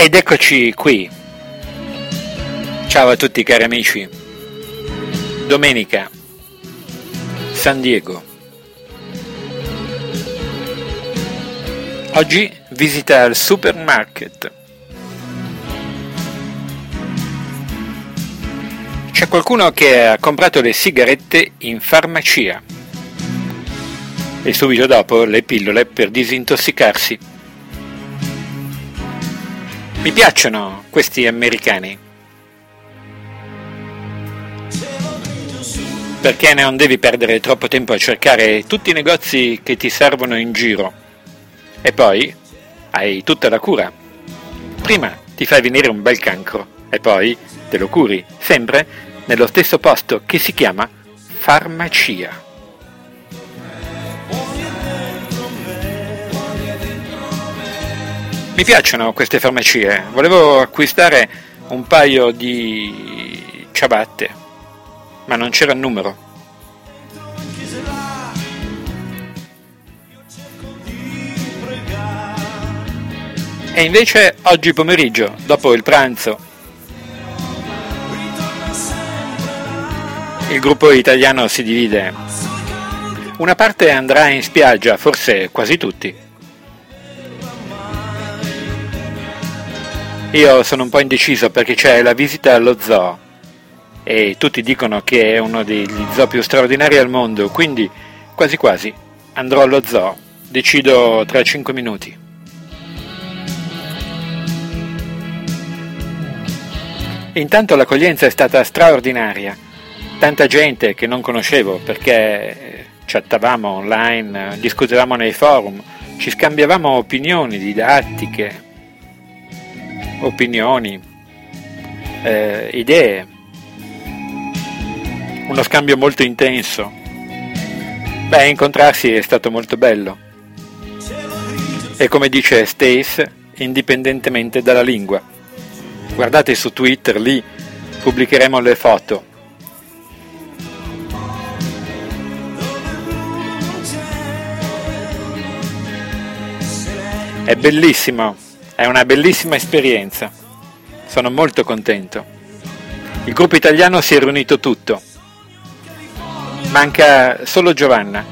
Ed eccoci qui. Ciao a tutti cari amici. Domenica, San Diego. Oggi visita al supermarket. C'è qualcuno che ha comprato le sigarette in farmacia e subito dopo le pillole per disintossicarsi. Mi piacciono questi americani. Perché non devi perdere troppo tempo a cercare tutti i negozi che ti servono in giro. E poi hai tutta la cura. Prima ti fai venire un bel cancro e poi te lo curi, sempre nello stesso posto che si chiama farmacia. Mi piacciono queste farmacie, volevo acquistare un paio di ciabatte, ma non c'era il numero. E invece oggi pomeriggio, dopo il pranzo, il gruppo italiano si divide. Una parte andrà in spiaggia, forse quasi tutti Io sono un po' indeciso perché c'è la visita allo zoo e tutti dicono che è uno degli zoo più straordinari al mondo, quindi quasi quasi andrò allo zoo, decido tra 5 minuti. Intanto l'accoglienza è stata straordinaria, tanta gente che non conoscevo perché chattavamo online, discutevamo nei forum, ci scambiavamo opinioni didattiche, opinioni, eh, idee, uno scambio molto intenso. Beh, incontrarsi è stato molto bello. E come dice Stace, indipendentemente dalla lingua. Guardate su Twitter, lì pubblicheremo le foto. È bellissimo è una bellissima esperienza. Sono molto contento. Il gruppo italiano si è riunito tutto. Manca solo Giovanna,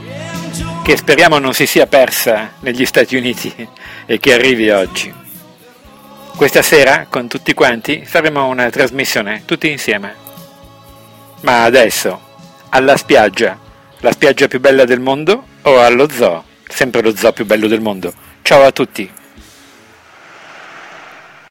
che speriamo non si sia persa negli Stati Uniti e che arrivi oggi. Questa sera, con tutti quanti, faremo una trasmissione tutti insieme. Ma adesso, alla spiaggia, la spiaggia più bella del mondo o allo zoo? Sempre lo zoo più bello del mondo. Ciao a tutti!